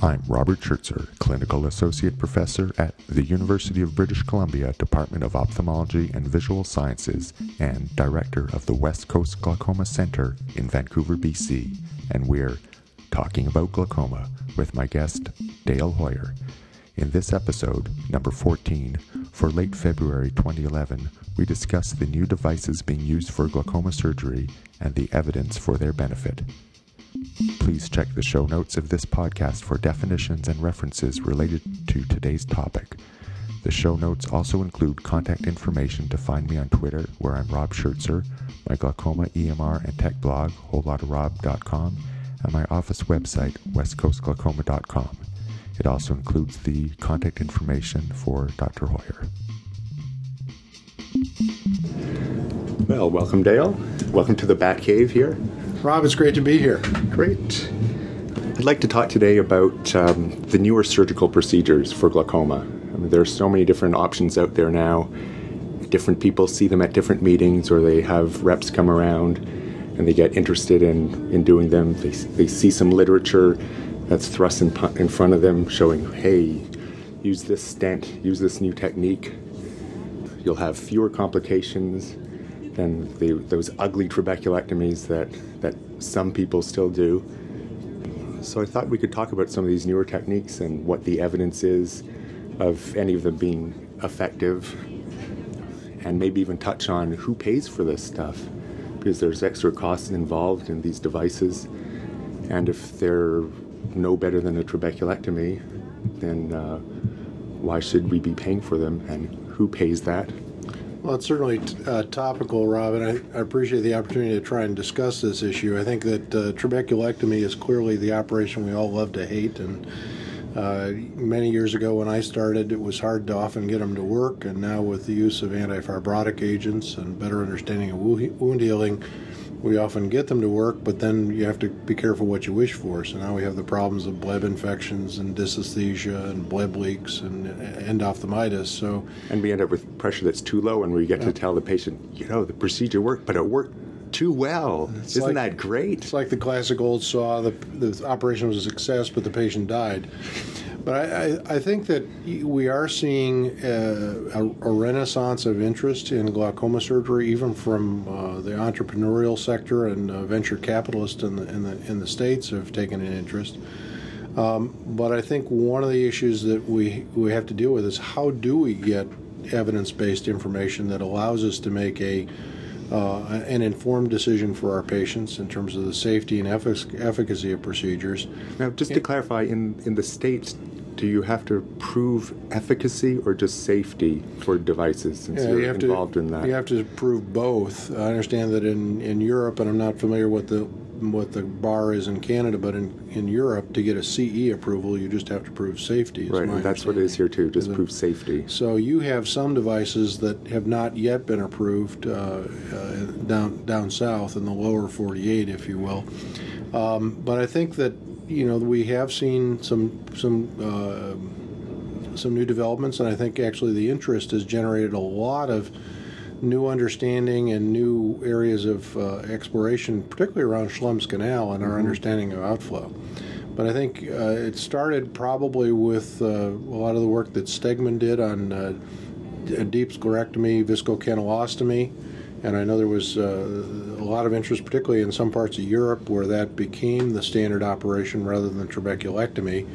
I'm Robert Schertzer, Clinical Associate Professor at the University of British Columbia Department of Ophthalmology and Visual Sciences and Director of the West Coast Glaucoma Center in Vancouver, BC. And we're talking about glaucoma with my guest, Dale Heuer. In this episode, number 14, for late February 2011, we discuss the new devices being used for glaucoma surgery and the evidence for their benefit. Please check the show notes of this podcast for definitions and references related to today's topic. The show notes also include contact information to find me on Twitter, where I'm Rob Schertzer, my glaucoma EMR and tech blog, wholelotofrob.com, and my office website, westcoastglaucoma.com. It also includes the contact information for Dr. Heuer. Well, welcome, Dale. Welcome to the Bat Cave here. Rob, it's great to be here. Great. I'd like to talk today about um, the newer surgical procedures for glaucoma. I mean, there are so many different options out there now. Different people see them at different meetings, or they have reps come around and they get interested in, in doing them. They, they see some literature that's thrust in, in front of them showing, hey, use this stent, use this new technique. You'll have fewer complications than the, those ugly trabeculectomies that, that some people still do. So I thought we could talk about some of these newer techniques and what the evidence is of any of them being effective, and maybe even touch on who pays for this stuff, because there's extra costs involved in these devices, and if they're no better than a trabeculectomy, then uh, why should we be paying for them, and who pays that? Well, it's certainly uh, topical, Robin. I, I, appreciate the opportunity to try and discuss this issue. I think that uh, trabeculectomy is clearly the operation we all love to hate. And uh, many years ago when I started, it was hard to often get them to work. And now, with the use of antifibrotic agents and better understanding of wound healing, we often get them to work, but then you have to be careful what you wish for. So now we have the problems of bleb infections and dysesthesia and bleb leaks and endophthalmitis. So and we end up with pressure that's too low, and we get yeah. to tell the patient, you know, the procedure worked, but it worked too well. It's Isn't like, that great? It's like the classic old saw: the the operation was a success, but the patient died. But I, I, think that we are seeing a, a, a, renaissance of interest in glaucoma surgery, even from uh, the entrepreneurial sector and uh, venture capitalists in the, in the in the states have taken an interest. Um, but I think one of the issues that we we have to deal with is how do we get evidence-based information that allows us to make a uh, an informed decision for our patients in terms of the safety and effic- efficacy of procedures. Now, just to clarify, in, in the States, do you have to prove efficacy or just safety for devices since yeah, you're you involved to, in that? You have to prove both. I understand that in, in Europe, and I'm not familiar with the what the bar is in Canada, but in, in Europe, to get a CE approval, you just have to prove safety. Right, and that's what it is here too, just prove safety. So you have some devices that have not yet been approved uh, uh, down down south in the lower 48, if you will. Um, but I think that you know we have seen some some. Uh, some new developments, and I think actually the interest has generated a lot of new understanding and new areas of uh, exploration, particularly around Schlemm's canal and our mm-hmm. understanding of outflow. But I think uh, it started probably with uh, a lot of the work that Stegmann did on uh, deep sclerectomy, viscocanalostomy, and I know there was uh, a lot of interest, particularly in some parts of Europe, where that became the standard operation rather than trabeculectomy.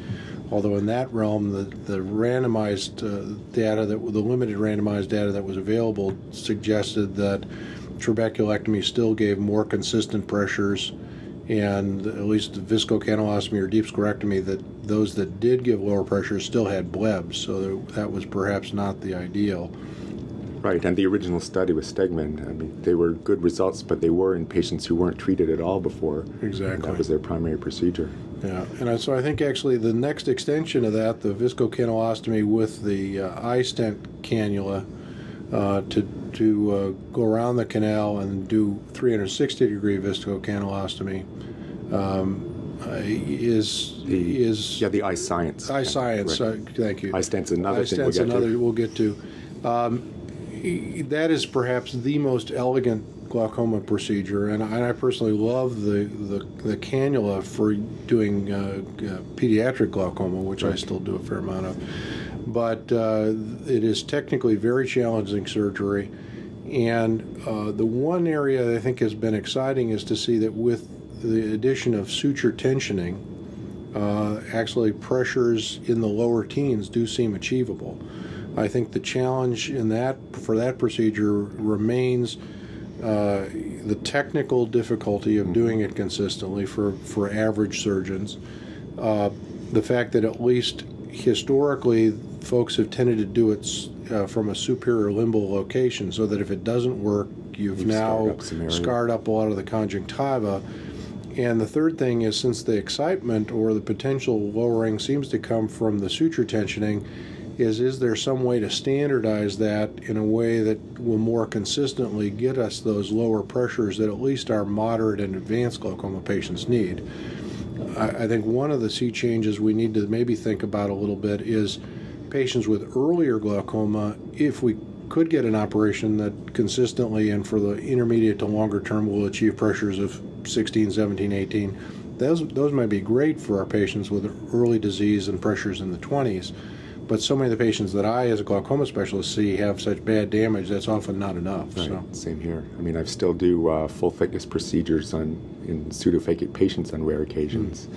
Although in that realm the, the randomized uh, data that the limited randomized data that was available suggested that trabeculectomy still gave more consistent pressures and at least the viscocanalostomy or deep sclerectomy that those that did give lower pressures still had blebs. So that was perhaps not the ideal Right, and the original study with Stegmann, I mean, they were good results, but they were in patients who weren't treated at all before. Exactly. That was their primary procedure. Yeah, and so I think actually the next extension of that, the viscocanalostomy with the uh, iStent cannula, uh, to to uh, go around the canal and do 360 degree viscocanalostomy. Um, uh, is the, is yeah the iScience iScience right. uh, thank you iStent's another iStent's thing we'll another to. we'll get to um, that is perhaps the most elegant glaucoma procedure, and I, I personally love the, the, the cannula for doing uh, uh, pediatric glaucoma, which I still do a fair amount of. But uh, it is technically very challenging surgery. And uh, the one area that I think has been exciting is to see that with the addition of suture tensioning, uh, actually pressures in the lower teens do seem achievable. I think the challenge in that for that procedure remains uh, the technical difficulty of doing it consistently for, for average surgeons. Uh, the fact that at least historically folks have tended to do it uh, from a superior limbal location so that if it doesn't work, you've, You've now scarred up scarred up a lot of the conjunctiva. And the third thing is since the excitement or the potential lowering seems to come from the suture tensioning, is is there some way to standardize that in a way that will more consistently get us those lower pressures that at least our moderate and advanced glaucoma patients need? I, I think one of the sea changes we need to maybe think about a little bit is patients with earlier glaucoma, if we could get an operation that consistently and for the intermediate to longer term will achieve pressures of 16, 17, 18, those, those might be great for our patients with early disease and pressures in the 20s. But so many of the patients that I, as a glaucoma specialist, see have such bad damage, that's often not enough. Right. So. Same here. I mean, I still do uh, full thickness procedures on in pseudophakic patients on rare occasions.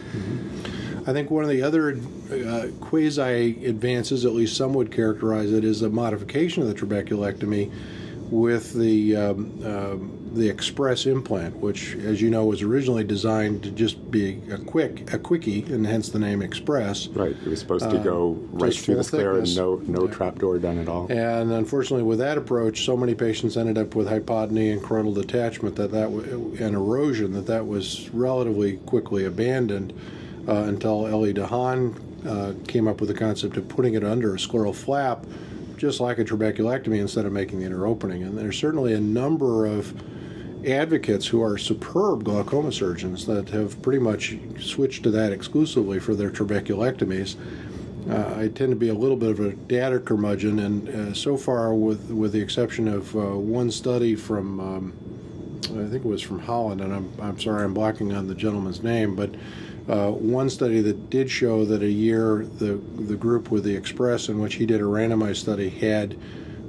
I think one of the other uh, quasi advances, at least some would characterize it, is a modification of the trabeculectomy with the um, um the express implant, which, as you know, was originally designed to just be a quick a quickie, and hence the name Express. Right. It was supposed to go right Uh, through the sclera and no no Yeah. trapdoor done at all. And unfortunately, with that approach, so many patients ended up with hypotony and choroidal detachment that that w- and erosion that that was relatively quickly abandoned uh, until Elie Dahan uh, came up with the concept of putting it under a scleral flap, just like a trabeculectomy, instead of making the inner opening. And there's certainly a number of advocates who are superb glaucoma surgeons that have pretty much switched to that exclusively for their trabeculectomies. Uh, I tend to be a little bit of a data curmudgeon, and uh, so far, with with the exception of uh, one study from, um, I think it was from Holland, and I'm I'm sorry I'm blocking on the gentleman's name, but uh, one study that did show that a year the the group with the Express, in which he did a randomized study, had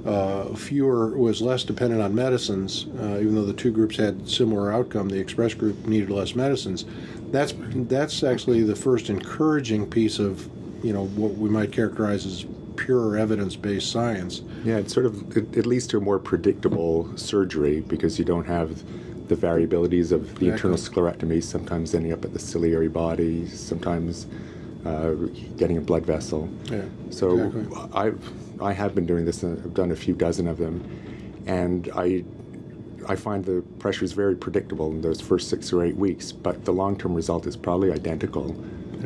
uh, fewer was less dependent on medicines, uh, even though the two groups had similar outcome. The Express group needed less medicines. That's that's actually the first encouraging piece of you know what we might characterize as pure evidence-based science. Yeah, it's sort of it, it leads to a more predictable surgery because you don't have the variabilities of the internal sclerectomy. Sometimes ending up at the ciliary body, sometimes uh, getting a blood vessel. Yeah, So exactly. I've I have been doing this. and I've done a few dozen of them, and I I find the pressure is very predictable in those first six or eight weeks. But the long term result is probably identical.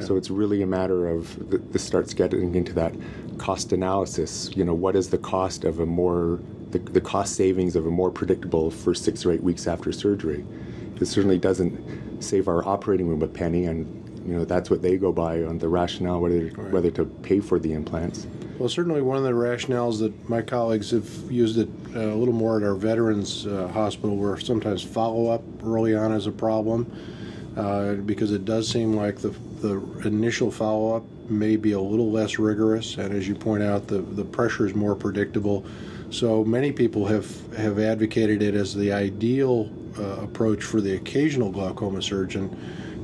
So it's really a matter of th- this starts getting into that cost analysis. You know, what is the cost of a more the, the cost savings of a more predictable first six or eight weeks after surgery? It certainly doesn't save our operating room a penny, and you know that's what they go by on the rationale whether whether to pay for the implants. Well, certainly one of the rationales that my colleagues have used it uh, a little more at our veterans uh, hospital, where sometimes follow up early on is a problem, uh, because it does seem like the the initial follow up may be a little less rigorous, and as you point out, the the pressure is more predictable. So many people have have advocated it as the ideal uh, approach for the occasional glaucoma surgeon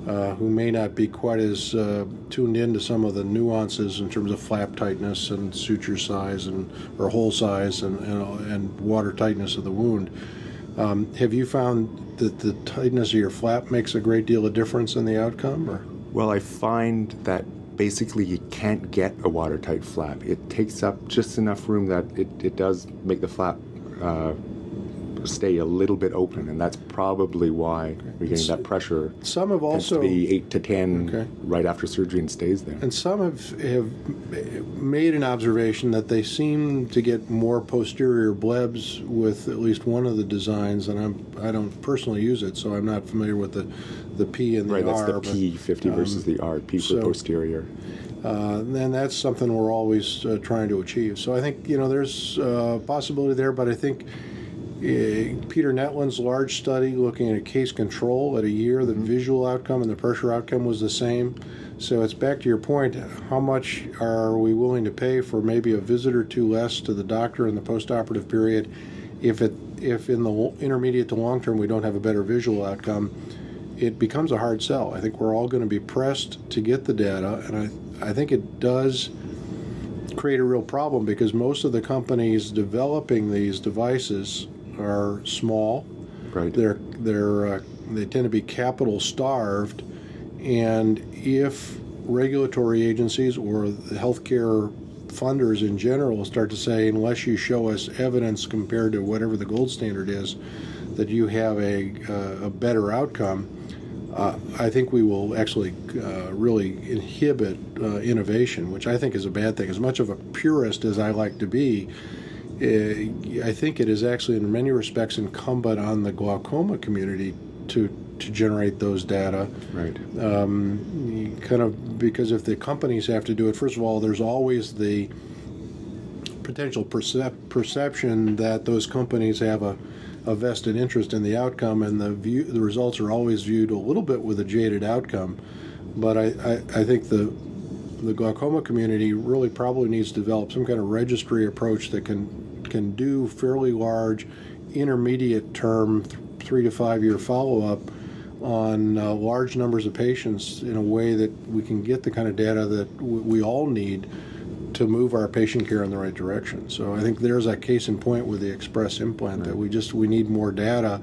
uh, who may not be quite as uh, tuned into some of the nuances in terms of flap tightness and suture size and or hole size and and, and water tightness of the wound. Um, have you found that the tightness of your flap makes a great deal of difference in the outcome? Or Well, I find that basically you can't get a watertight flap. It takes up just enough room that it, it does make the flap uh, stay a little bit open, and that's probably why we're getting that pressure. some have to also be eight to ten Okay. right after surgery and stays there. And some have, have made an observation that they seem to get more posterior blebs with at least one of the designs, and I'm I don't personally use it, so I'm not familiar with the the P and the right, that's R. the but, P fifty versus the R. P for so- posterior. uh, and that's something we're always uh, trying to achieve. So I think you know there's uh, possibility there, but I think Eh, Peter Netland's large study looking at a case control at a year, the mm-hmm. visual outcome and the pressure outcome was the same. So it's back to your point how much are we willing to pay for maybe a visit or two less to the doctor in the postoperative period if it if in the intermediate to long term we don't have a better visual outcome it becomes a hard sell. I think we're all going to be pressed to get the data and I I think it does create a real problem because most of the companies developing these devices are small. Right. They're they're uh, they tend to be capital starved, and if regulatory agencies or the healthcare funders in general start to say, unless you show us evidence compared to whatever the gold standard is, that you have a, uh, a better outcome, uh, I think we will actually uh, really inhibit uh, innovation, which I think is a bad thing. As much of a purist as I like to be, I think it is actually, in many respects, incumbent on the glaucoma community to to generate those data. Right. Um, kind of because if the companies have to do it, first of all, there's always the potential percep- perception that those companies have a, a vested interest in the outcome, and the view the results are always viewed a little bit with a jaded outcome. But I, I, I think the the glaucoma community really probably needs to develop some kind of registry approach that can can do fairly large intermediate term th- three to five year follow up on uh, large numbers of patients in a way that we can get the kind of data that w- we all need to move our patient care in the right direction. So I think there's a case in point with the Express implant that we just we need more data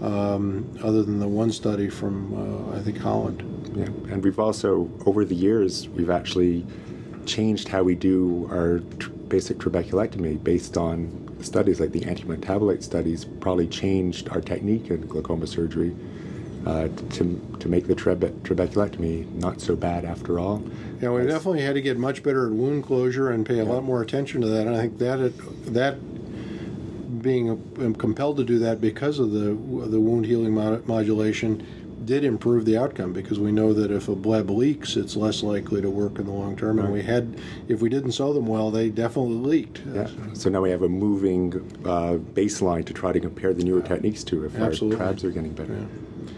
um, other than the one study from uh, I think Holland. Yeah, and we've also over the years we've actually changed how we do our tr- basic trabeculectomy based on studies like the antimetabolite studies. Probably changed our technique in glaucoma surgery uh, to to make the trebe- trabeculectomy not so bad after all. Yeah, we definitely had to get much better at wound closure and pay a lot more attention to that. And I think that that being um, compelled to do that because of the the wound healing mod- modulation did improve the outcome because we know that if a bleb leaks, it's less likely to work in the long term. And we had, if we didn't sew them well, they definitely leaked. Yeah. So now we have a moving uh, baseline to try to compare the newer techniques to if Absolutely. our trabs are getting better.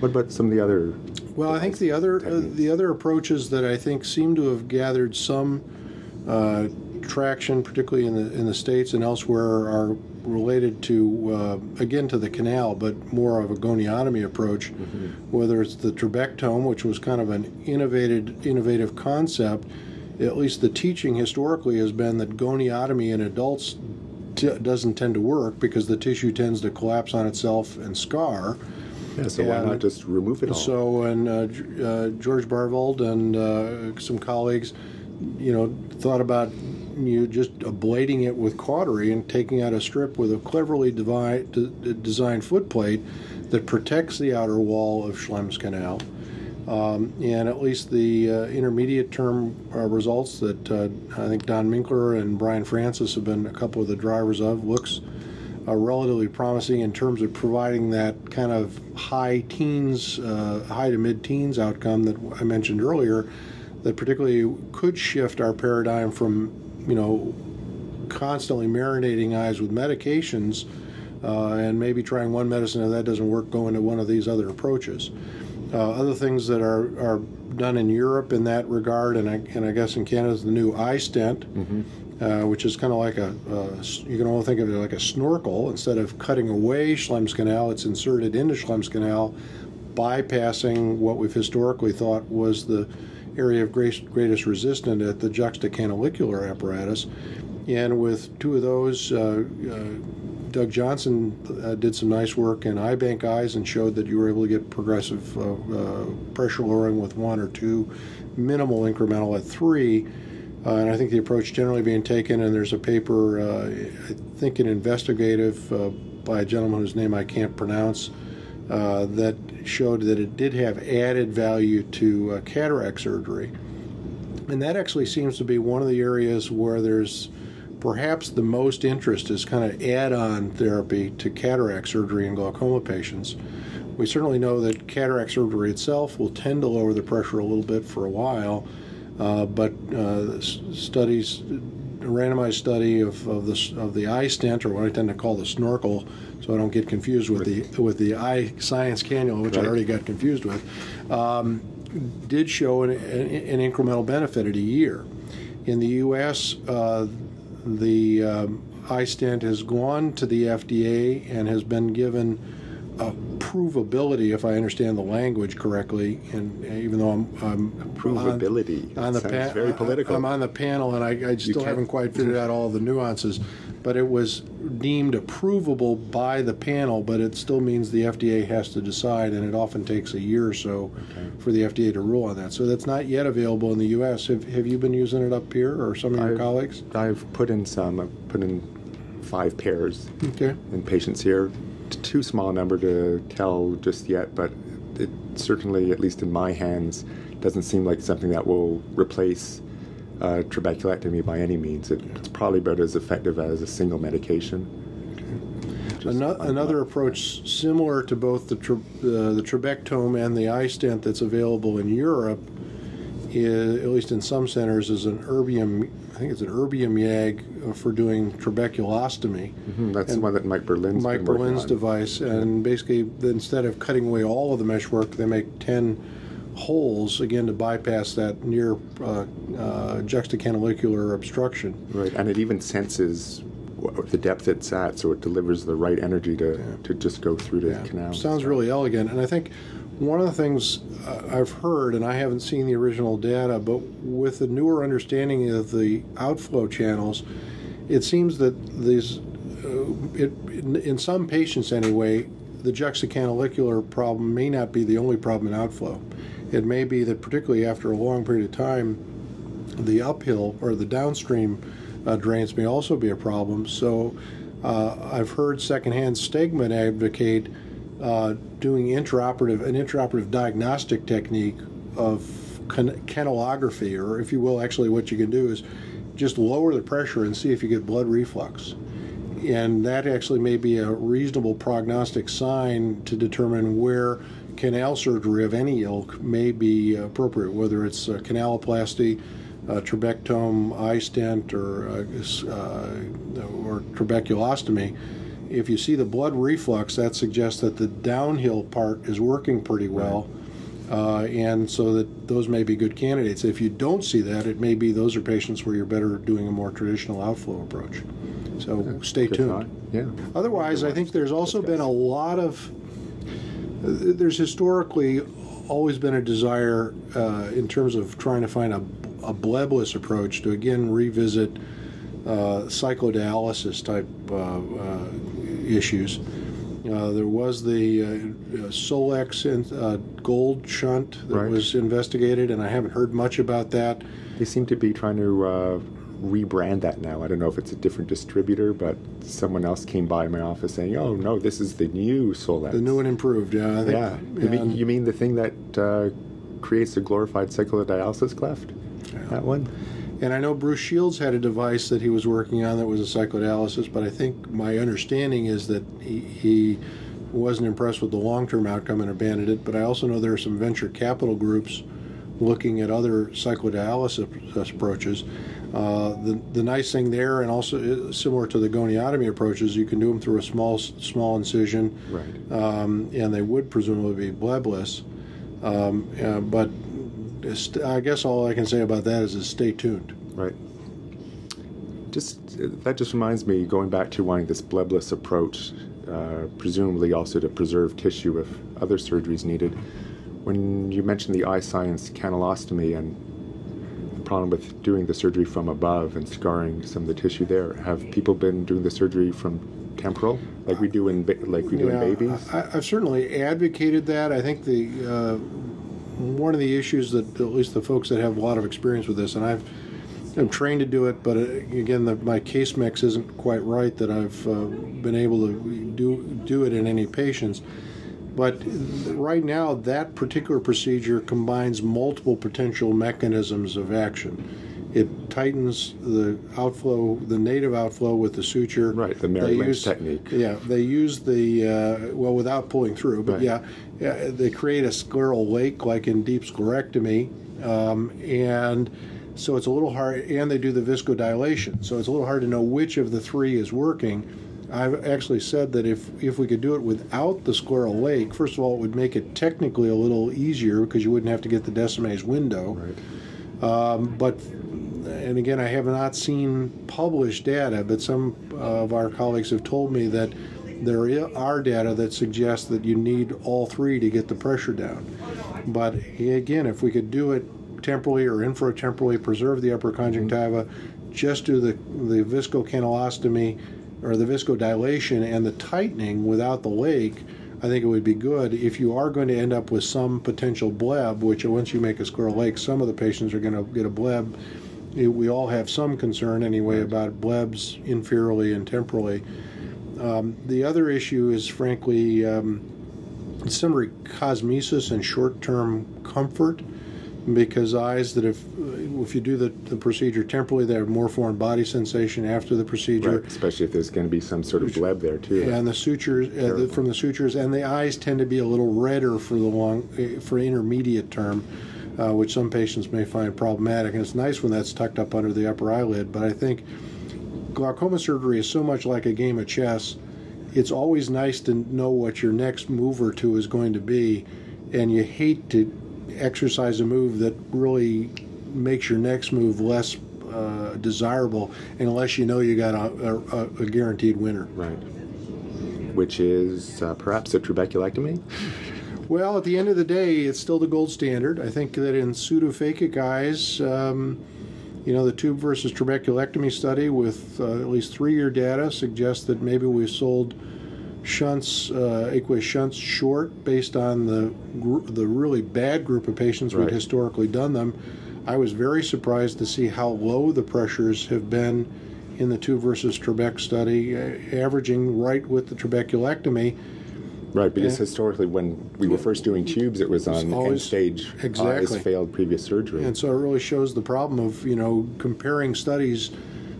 What about some of the other? Well, I think the other uh, the other approaches that I think seem to have gathered some uh, traction, particularly in the in the states and elsewhere, are related to uh, again to the canal, but more of a goniotomy approach. Whether it's the trabectome, which was kind of an innovative innovative concept, at least the teaching historically has been that goniotomy in adults t- doesn't tend to work because the tissue tends to collapse on itself and scar. Yeah, so why not just remove it all? So, and uh, uh, George Baerveldt and uh, some colleagues, you know, thought about you just ablating it with cautery and taking out a strip with a cleverly designed footplate that protects the outer wall of Schlemm's canal. Um, and at least the uh, intermediate term uh, results that uh, I think Don Minkler and Brian Francis have been a couple of the drivers of looks uh, relatively promising in terms of providing that kind of high teens, uh, high to mid teens outcome that I mentioned earlier, that particularly could shift our paradigm from, you know, constantly marinating eyes with medications uh, and maybe trying one medicine and that doesn't work, going to one of these other approaches. Uh, other things that are, are done in Europe in that regard, and I, and I guess in Canada, is the new iStent, uh, which is kind of like a, uh, you can only think of it like a snorkel. Instead of cutting away Schlemm's canal, it's inserted into Schlemm's canal, bypassing what we've historically thought was the area of greatest, resistance at the juxtacanalicular apparatus. And with two of those, uh, uh, Doug Johnson uh, did some nice work in eye bank eyes and showed that you were able to get progressive uh, uh, pressure lowering with one or two, minimal incremental at three. Uh, and I think the approach generally being taken, and there's a paper, I think an investigative by a gentleman whose name I can't pronounce, uh, that showed that it did have added value to uh, cataract surgery. And that actually seems to be one of the areas where there's perhaps the most interest is kind of add-on therapy to cataract surgery in glaucoma patients. We certainly know that cataract surgery itself will tend to lower the pressure a little bit for a while, uh, but uh, studies randomized study of, of the of the iStent, or what I tend to call the snorkel, so I don't get confused with the with the iScience cannula, which Right. I already got confused with, um, did show an, an, an incremental benefit at a year. In the U.S., uh, the um, iStent has gone to the FDA and has been given provability, if I understand the language correctly, and uh, even though I'm, I'm Provability. on, on the Sounds very political. I'm on the panel, and I, I still haven't quite figured out all the nuances. But it was deemed approvable by the panel, but it still means the FDA has to decide, and it often takes a year or so for the FDA to rule on that. So that's not yet available in the U.S. Have, have you been using it up here, or some of your I've- colleagues? I've put in some. I've put in five pairs Okay. in patients here. Too small a number to tell just yet, but it certainly, at least in my hands, doesn't seem like something that will replace uh, trabeculectomy by any means. It, it's probably about as effective as a single medication. Ano- Another approach similar to both the, tre- uh, the trabectome and the iStent that's available in Europe, is, at least in some centers, is an erbium. I think it's an erbium YAG uh, for doing trabeculostomy. Mhm, that's the one that Mike Berlin's Mike Berlin's device, and basically instead of cutting away all of the meshwork, they make ten holes again to bypass that near uh, uh, juxtacanalicular obstruction. Right, and it even senses the depth it's at, so it delivers the right energy to, to just go through the Yeah, canal. Sounds really elegant, and I think one of the things uh, I've heard, and I haven't seen the original data, but with the newer understanding of the outflow channels, it seems that these, uh, it, in, in some patients anyway, the juxtacanalicular problem may not be the only problem in outflow. It may be that particularly after a long period of time, the uphill or the downstream uh, drains may also be a problem. So uh, I've heard secondhand Stegmann advocate uh, doing intraoperative an intraoperative diagnostic technique of canalography, or if you will, actually what you can do is just lower the pressure and see if you get blood reflux. And that actually may be a reasonable prognostic sign to determine where canal surgery of any ilk may be appropriate, whether it's uh, canaloplasty, uh, trabectome, iStent, or uh, uh, or trabeculostomy. If you see the blood reflux, that suggests that the downhill part is working pretty well, uh, and so that those may be good candidates. If you don't see that, it may be those are patients where you're better doing a more traditional outflow approach. So stay Good tuned. thought. Yeah. Otherwise, I think there's also been a lot of. There's historically always been a desire uh, in terms of trying to find a, a blebless approach to again revisit uh, cyclodialysis type uh, uh, issues. Uh, there was the uh, uh, SOLX uh, gold shunt that Right. was investigated, and I haven't heard much about that. They seem to be trying to uh, rebrand that now. I don't know if it's a different distributor, but someone else came by my office saying, "Oh no, this is the new SOLX." The new and improved, yeah. I think, Yeah. You mean, you mean the thing that uh, creates a glorified cyclodialysis cleft? That one? And I know Bruce Shields had a device that he was working on that was a cyclodialysis, but I think my understanding is that he, he wasn't impressed with the long term outcome and abandoned it. But I also know there are some venture capital groups looking at other cyclodialysis approaches. Uh, the, the nice thing there, and also uh, similar to the goniotomy approaches, you can do them through a small small incision, Right. um, and they would presumably be blebless. Um, uh, but st- I guess all I can say about that is, is stay tuned. Right. Just that just reminds me, going back to wanting this blebless approach, uh, presumably also to preserve tissue if other surgeries needed. When you mentioned the iScience canelostomy and the problem with doing the surgery from above and scarring some of the tissue there, have people been doing the surgery from temporal, like we do in like we do in babies? I, I've certainly advocated that. I think the uh, one of the issues that at least the folks that have a lot of experience with this, and I've I'm trained to do it, but uh, again, the, my case mix isn't quite right that I've uh, been able to do do it in any patients. But right now, that particular procedure combines multiple potential mechanisms of action. It tightens the outflow, the native outflow with the suture. Right, the They Mary Lynch use- technique. Yeah, they use the uh, well without pulling through, but Right. yeah, yeah, they create a scleral lake like in deep sclerectomy, um, and So it's a little hard, and they do the viscodilation. So it's a little hard to know which of the three is working. I've actually said that if, if we could do it without the scleral lake, first of all, it would make it technically a little easier because you wouldn't have to get the Descemet's window. Right. Um, but and again, I have not seen published data, but some of our colleagues have told me that there are data that suggest that you need all three to get the pressure down. But again, if we could do it temporally or infratemporally, preserve the upper conjunctiva, just do the, the viscocanalostomy or the viscodilation and the tightening without the lake, I think it would be good. If you are going to end up with some potential bleb, which once you make a scleral lake, some of the patients are going to get a bleb. We all have some concern anyway about blebs inferiorly and temporally. Um, the other issue is, frankly, um, similar cosmesis and short-term comfort, because eyes that if if you do the, the procedure temporally, they have more foreign body sensation after the procedure. Right, especially if there's going to be some sort of bleb there too. And the sutures uh, the, from the sutures, and the eyes tend to be a little redder for the long uh, for intermediate term. Uh, which some patients may find problematic, and it's nice when that's tucked up under the upper eyelid. But I think glaucoma surgery is so much like a game of chess. It's always nice to know what your next move or two is going to be, and you hate to exercise a move that really makes your next move less uh, desirable unless you know you got a, a, a guaranteed winner. Right. Which is uh, perhaps a trabeculectomy? Well, at the end of the day, it's still the gold standard. I think that in pseudophakic eyes, um, you know, the tube versus trabeculectomy study with uh, at least three year data suggests that maybe we sold shunts, uh, aqueous shunts short based on the gr- the really bad group of patients right. who'd historically done them. I was very surprised to see how low the pressures have been in the tube versus trabec study, uh, averaging right with the trabeculectomy Right, because yeah. historically, when we were first doing tubes, it was on always, end stage exactly. eyes failed previous surgery. And so it really shows the problem of you know comparing studies,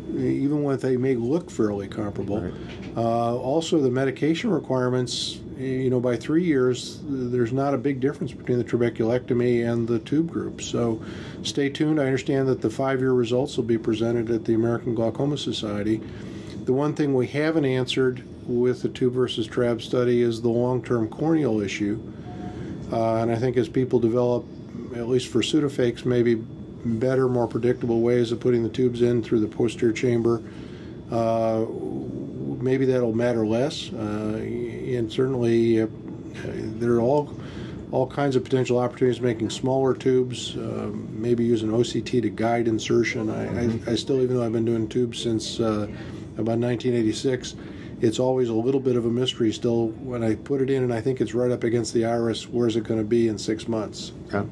even when they may look fairly comparable. Right. Uh, also, the medication requirements. You know, by three years, there's not a big difference between the trabeculectomy and the tube group. So, stay tuned. I understand that the five-year results will be presented at the American Glaucoma Society. The one thing we haven't answered with the tube versus trab study is the long-term corneal issue. Uh, and I think as people develop, at least for pseudophakes, maybe better, more predictable ways of putting the tubes in through the posterior chamber, uh, maybe that'll matter less. Uh, and certainly, uh, there are all all kinds of potential opportunities making smaller tubes, uh, maybe using OCT to guide insertion. I, I, I, still, even though I've been doing tubes since uh, about 1986, it's always a little bit of a mystery still when I put it in and I think it's right up against the iris. Where's it going to be in six months? Yeah.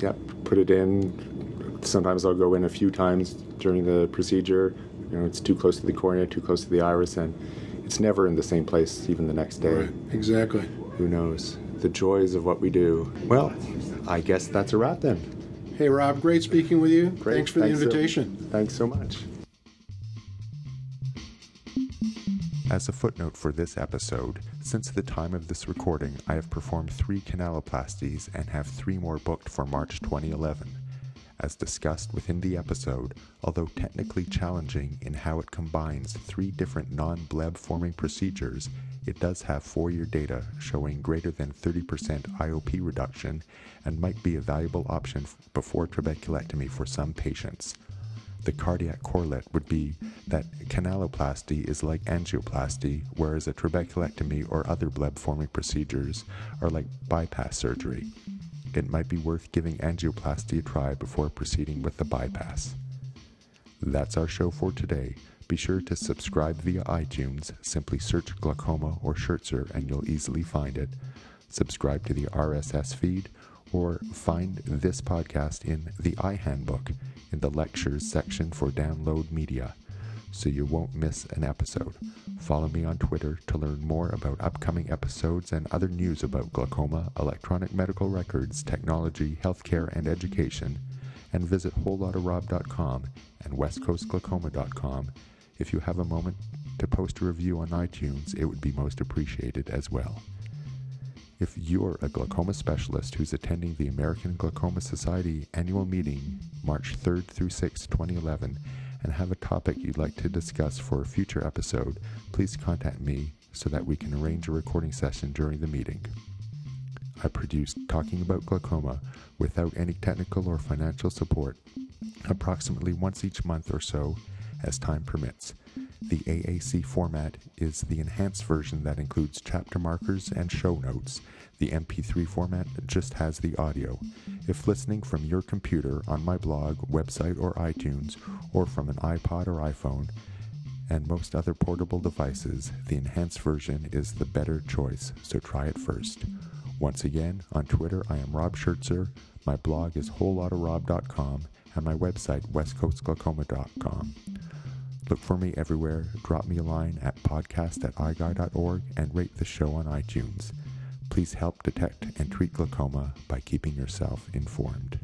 Yep. Put it in. Sometimes I'll go in a few times during the procedure. You know, it's too close to the cornea, too close to the iris, and it's never in the same place even the next day. Right. Exactly. Who knows? The joys of what we do. Well, I guess that's a wrap then. Hey, Rob, great speaking with you. Great. Thanks for Thanks the invitation. So, thanks so much. As a footnote for this episode, since the time of this recording, I have performed three canaloplasties and have three more booked for March 2011. As discussed within the episode, although technically challenging in how it combines three different non bleb forming procedures, it does have four year data showing greater than 30% IOP reduction and might be a valuable option before trabeculectomy for some patients. The cardiac correlate would be that canaloplasty is like angioplasty, whereas a trabeculectomy or other bleb forming procedures are like bypass surgery. It might be worth giving angioplasty a try before proceeding with the bypass. That's our show for today. Be sure to subscribe via iTunes. Simply search glaucoma or Schertzer and you'll easily find it. Subscribe to the RSS feed or find this podcast in the iHandbook in the lectures section for download media so you won't miss an episode. Follow me on Twitter to learn more about upcoming episodes and other news about glaucoma, electronic medical records, technology, healthcare, and education. And visit wholelotofrob.com and westcoastglaucoma.com. If you have a moment to post a review on iTunes, it would be most appreciated as well. If you're a glaucoma specialist who's attending the American Glaucoma Society annual meeting March 3rd through 6th, 2011, and have a topic you'd like to discuss for a future episode, please contact me so that we can arrange a recording session during the meeting. I produce Talking About Glaucoma without any technical or financial support approximately once each month or so as time permits. The AAC format is the enhanced version that includes chapter markers and show notes. The MP3 format just has the audio. If listening from your computer, on my blog, website, or iTunes, or from an iPod or iPhone, and most other portable devices, the enhanced version is the better choice, so try it first. Once again, on Twitter, I am Rob Schertzer. My blog is wholelotofrob.com, and my website, westcoastglaucoma.com. Look for me everywhere. Drop me a line at podcast at and rate the show on iTunes. Please help detect and treat glaucoma by keeping yourself informed.